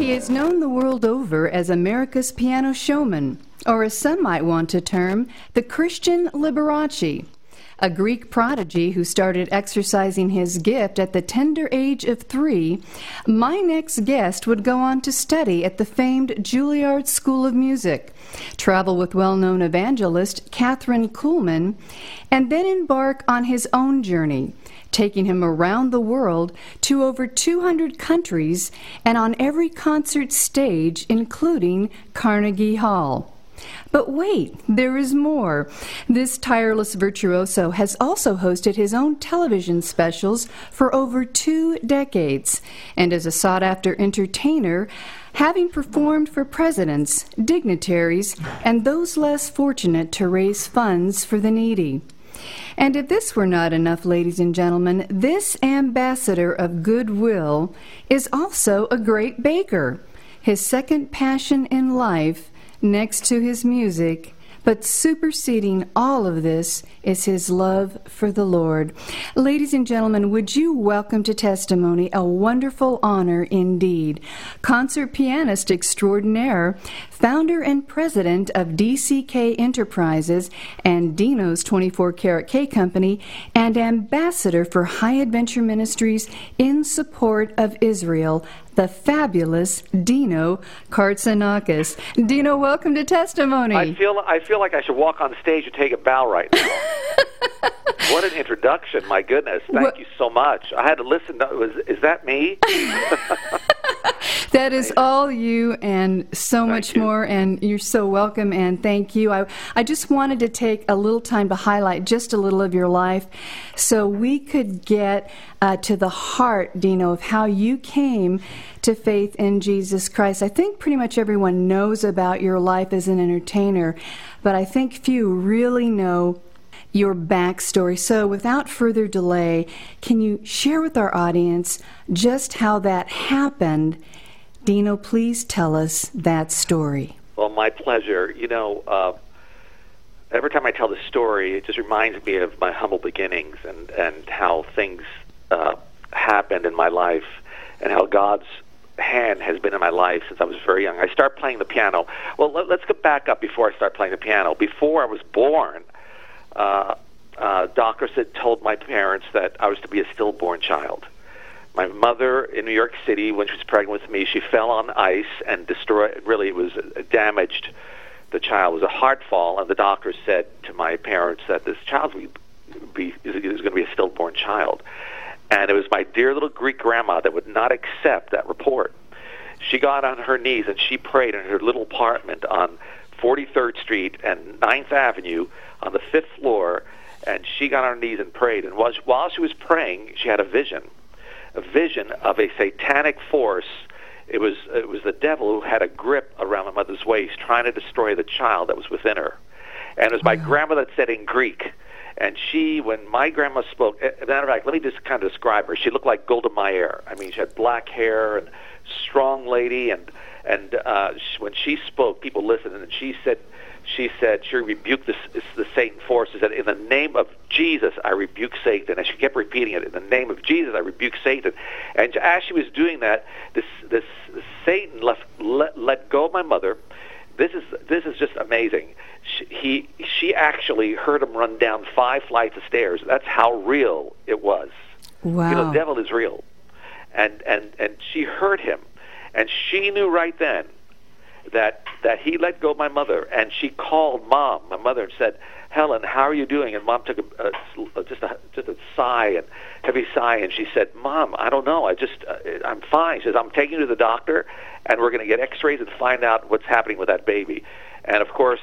He is known the world over as America's piano showman, or as some might want to term, the Christian Liberace, a Greek prodigy who started exercising his gift at the tender age of three. My next guest would go on to study at the famed Juilliard School of Music, travel with well known evangelist Kathryn Kuhlman, and then embark on his own journey taking him around the world to over 200 countries and on every concert stage, including Carnegie Hall. But wait, there is more. This tireless virtuoso has also hosted his own television specials for over two decades and is a sought after entertainer, having performed for presidents, dignitaries, and those less fortunate to raise funds for the needy. And if this were not enough, ladies and gentlemen, this ambassador of goodwill is also a great baker. His second passion in life, next to his music, but superseding all of this is his love for the Lord. Ladies and gentlemen, would you welcome to testimony a wonderful honor indeed? Concert pianist extraordinaire, founder and president of DCK Enterprises and Dino's 24 Karat K Company, and ambassador for High Adventure Ministries in support of Israel, the fabulous Dino Kartsonakis. Dino, welcome to Testimony. I feel I feel like I should walk on stage and take a bow right now. what an introduction! My goodness, thank what? you so much. I had to listen. To, was is that me? that is all you, and so thank much you. more. And you're so welcome. And thank you. I I just wanted to take a little time to highlight just a little of your life, so we could get uh, to the heart, Dino, of how you came to faith in Jesus Christ. I think pretty much everyone knows about your life as an entertainer, but I think few really know your backstory. So, without further delay, can you share with our audience just how that happened? Dino, please tell us that story. Well, my pleasure. You know, uh, every time I tell the story, it just reminds me of my humble beginnings and, and how things uh, happened in my life and how God's hand has been in my life since I was very young. I start playing the piano. Well, let, us get back up before I start playing the piano. Before I was born, uh, uh, doctors had told my parents that I was to be a stillborn child. My mother in New York City, when she was pregnant with me, she fell on ice and destroyed. Really, it was uh, damaged the child. It was a heart fall, and the doctor said to my parents that this child would be, is, is going to be a stillborn child. And it was my dear little Greek grandma that would not accept that report. She got on her knees and she prayed in her little apartment on 43rd Street and 9th Avenue on the fifth floor, and she got on her knees and prayed. And while she was praying, she had a vision, a vision of a satanic force. It was it was the devil who had a grip around my mother's waist, trying to destroy the child that was within her. And it was my grandma that said in Greek, and she, when my grandma spoke, as a matter of fact, let me just kind of describe her. She looked like Golda Meir. I mean, she had black hair and strong lady, and and uh, she, when she spoke, people listened. And she said, she said she rebuked the, the Satan forces. That in the name of Jesus, I rebuke Satan. And she kept repeating it. In the name of Jesus, I rebuke Satan. And as she was doing that, this this Satan left let, let go of my mother. This is this is just amazing. She, he she actually heard him run down five flights of stairs. That's how real it was. Wow. You know, the devil is real, and and and she heard him, and she knew right then that that he let go my mother, and she called mom, my mother, and said, "Helen, how are you doing?" And mom took a, a just a just a sigh and heavy sigh, and she said, "Mom, I don't know. I just uh, I'm fine." She says, "I'm taking you to the doctor, and we're going to get X-rays and find out what's happening with that baby." And of course,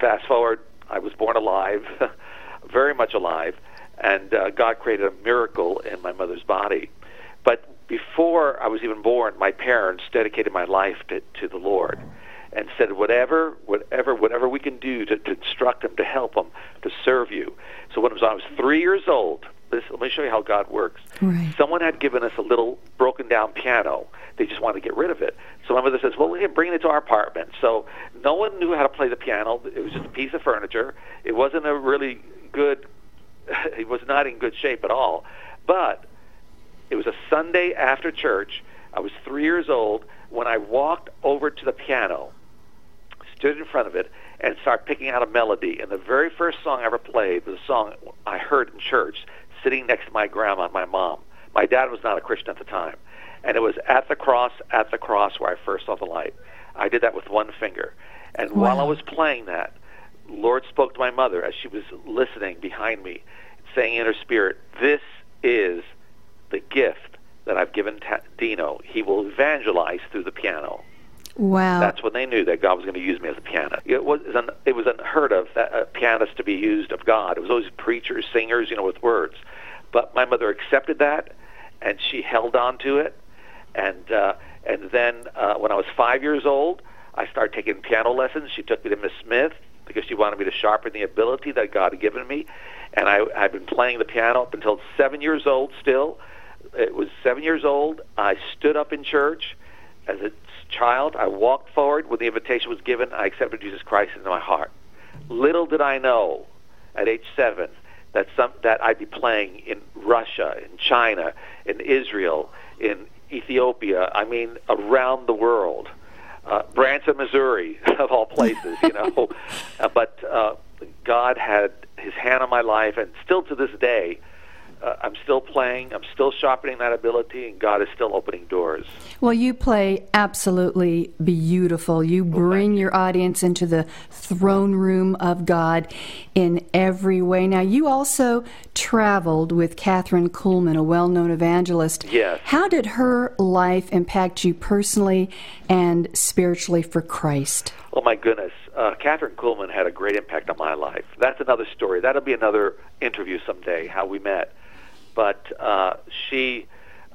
fast forward, I was born alive, very much alive, and uh, God created a miracle in my mother's body. But before I was even born, my parents dedicated my life to, to the Lord. and said, whatever, whatever, whatever we can do to, to instruct them, to help them, to serve you. So when I was, I was three years old, this, let me show you how God works. Right. Someone had given us a little broken down piano. They just wanted to get rid of it. So my mother says, "Well, we can bring it to our apartment." So no one knew how to play the piano. It was just a piece of furniture. It wasn't a really good. It was not in good shape at all. But it was a Sunday after church. I was three years old when I walked over to the piano, stood in front of it, and started picking out a melody. And the very first song I ever played was a song I heard in church, sitting next to my grandma and my mom. My dad was not a Christian at the time. And it was at the cross, at the cross where I first saw the light. I did that with one finger. And Wow. while I was playing that, Lord spoke to my mother as she was listening behind me, saying in her spirit, This is the gift that I've given Ta- Dino. He will evangelize through the piano. Wow. That's when they knew that God was going to use me as a pianist. It was un, it was unheard of that a pianist to be used of God. It was always preachers, singers, you know, with words. But my mother accepted that, and she held on to it. And uh, and then uh, when I was five years old, I started taking piano lessons. She took me to Miss Smith because she wanted me to sharpen the ability that God had given me. And I, I've been playing the piano up until seven years old. Still, it was seven years old. I stood up in church as a child. I walked forward when the invitation was given. I accepted Jesus Christ into my heart. Little did I know at age seven that some that I'd be playing in Russia, in China, in Israel, in Ethiopia. I mean, around the world. Uh, Branson, Missouri, of all places, you know. uh, but uh, God had His hand on my life, and still to this day, uh, I'm still playing. I'm still sharpening that ability, and God is still opening doors. Well, you play absolutely beautiful. You bring your audience into the throne room of God in every way. Now, you also traveled with Kathryn Kuhlman, a well known evangelist. Yes. How did her life impact you personally and spiritually for Christ? Oh my goodness, uh, Kathryn Kuhlman had a great impact on my life. That's another story. That'll be another interview someday. How we met, but uh, she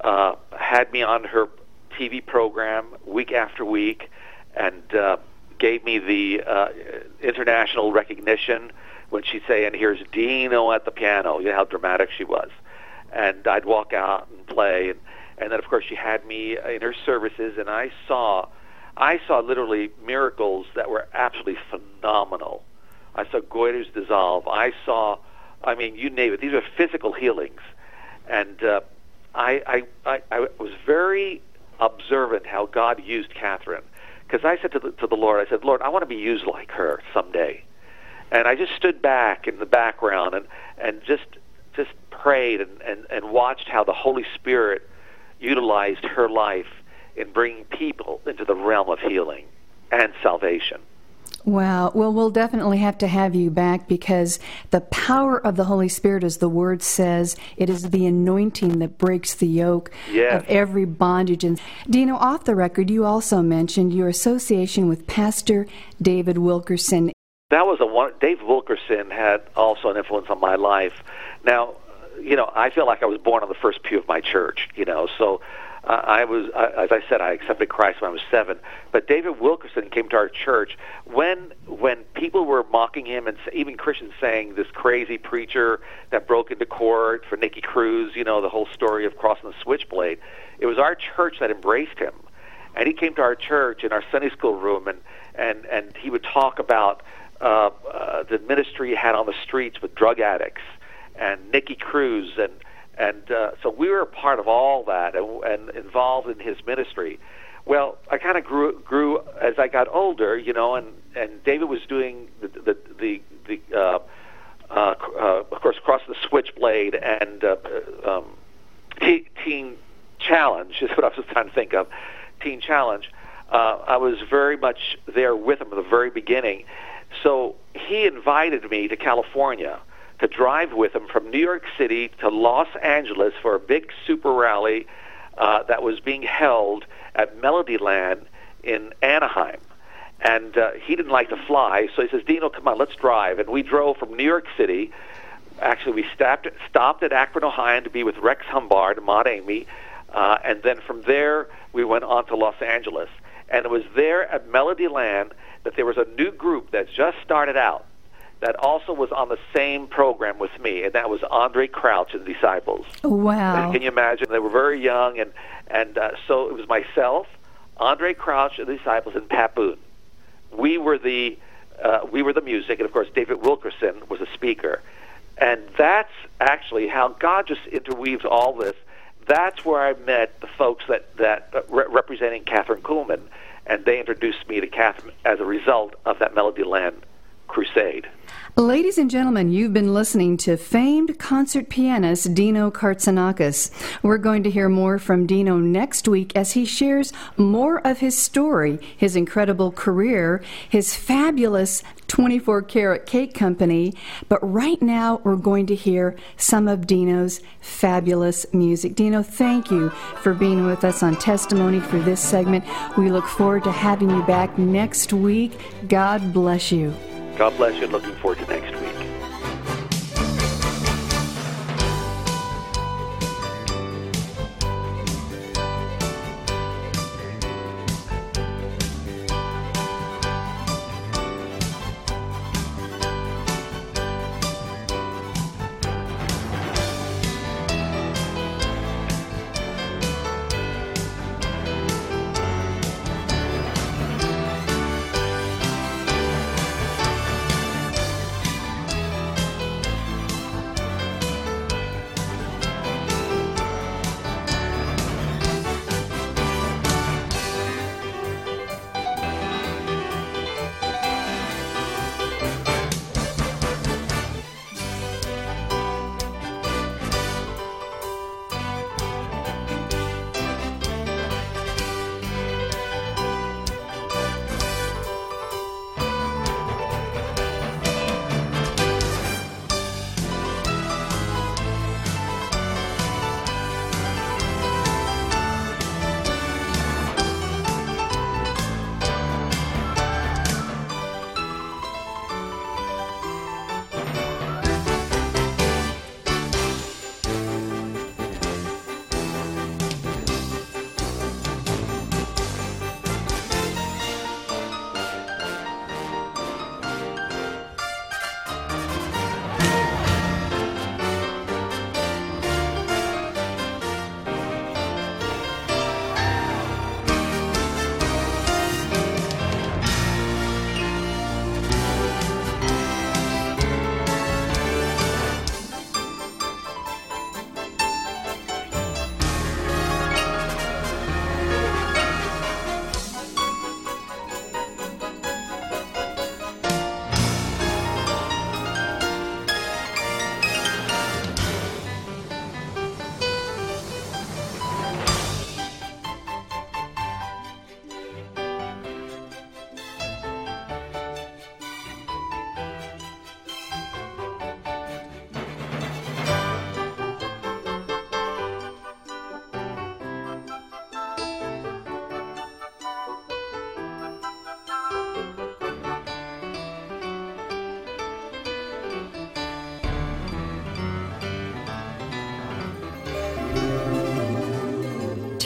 uh, had me on her TV program week after week, and uh, gave me the uh, international recognition when she'd say, "And here's Dino at the piano." You know how dramatic she was, and I'd walk out and play, and and then of course she had me in her services, and I saw. I saw literally miracles that were absolutely phenomenal. I saw goiters dissolve. I saw, I mean, you name it. These are physical healings, and uh, I, I, I, I was very observant how God used Kathryn, because I said to the, to the Lord, I said, Lord, I want to be used like her someday, and I just stood back in the background and and just just prayed and and, and watched how the Holy Spirit utilized her life in bringing people into the realm of healing and salvation. Wow. Well, we'll definitely have to have you back because the power of the Holy Spirit, as the word says, it is the anointing that breaks the yoke Yes. of every bondage. And Dino, off the record, you also mentioned your association with Pastor David Wilkerson. that was a one. Dave Wilkerson had also an influence on my life. Now, you know, I feel like I was born on the first pew of my church. You know, so uh, I was, uh, as I said, I accepted Christ when I was seven. But David Wilkerson came to our church when when people were mocking him, and even Christians saying this crazy preacher that broke into court for Nicky Cruz. You know, the whole story of crossing the switchblade. It was our church that embraced him and he came to our church in our Sunday school room, and and and he would talk about uh, uh, the ministry he had on the streets with drug addicts and Nicky Cruz, and and uh, so we were a part of all that and, and involved in his ministry. Well, I kind of grew grew as I got older, you know, and and David was doing the the the, the uh, uh, uh, of course, across the switchblade and uh, uh, um, Te- Teen Challenge is what I was trying to think of. Teen Challenge. Uh, I was very much there with him at the very beginning. So he invited me to California to drive with him from New York City to Los Angeles for a big super rally uh, that was being held at Melodyland in Anaheim. And uh, he didn't like to fly, so he says, Dino, come on, let's drive. And we drove from New York City actually we stopped stopped at Akron, Ohio to be with Rex Humbard and Maude Aimee, uh, and then from there we went on to Los Angeles. And it was there at Melodyland that there was a new group that just started out that also was on the same program with me, and that was Andraé Crouch and the Disciples. Wow! And can you imagine? They were very young, and and uh, so it was myself, Andraé Crouch and the Disciples, and Pat Boone. We were the uh, we were the music, and of course David Wilkerson was a speaker, and that's actually how God just interweaves all this. That's where I met the folks that that uh, re- representing Kathryn Kuhlman, and they introduced me to Kathryn as a result of that Melodyland crusade. Ladies and gentlemen, you've been listening to famed concert pianist Dino Kartsonakis. We're going to hear more from Dino next week as he shares more of his story, his incredible career, his fabulous 24 karat cake company. But right now, we're going to hear some of Dino's fabulous music. Dino, thank you for being with us on Testimony for this segment. We look forward to having you back next week. God bless you. God bless you looking forward to next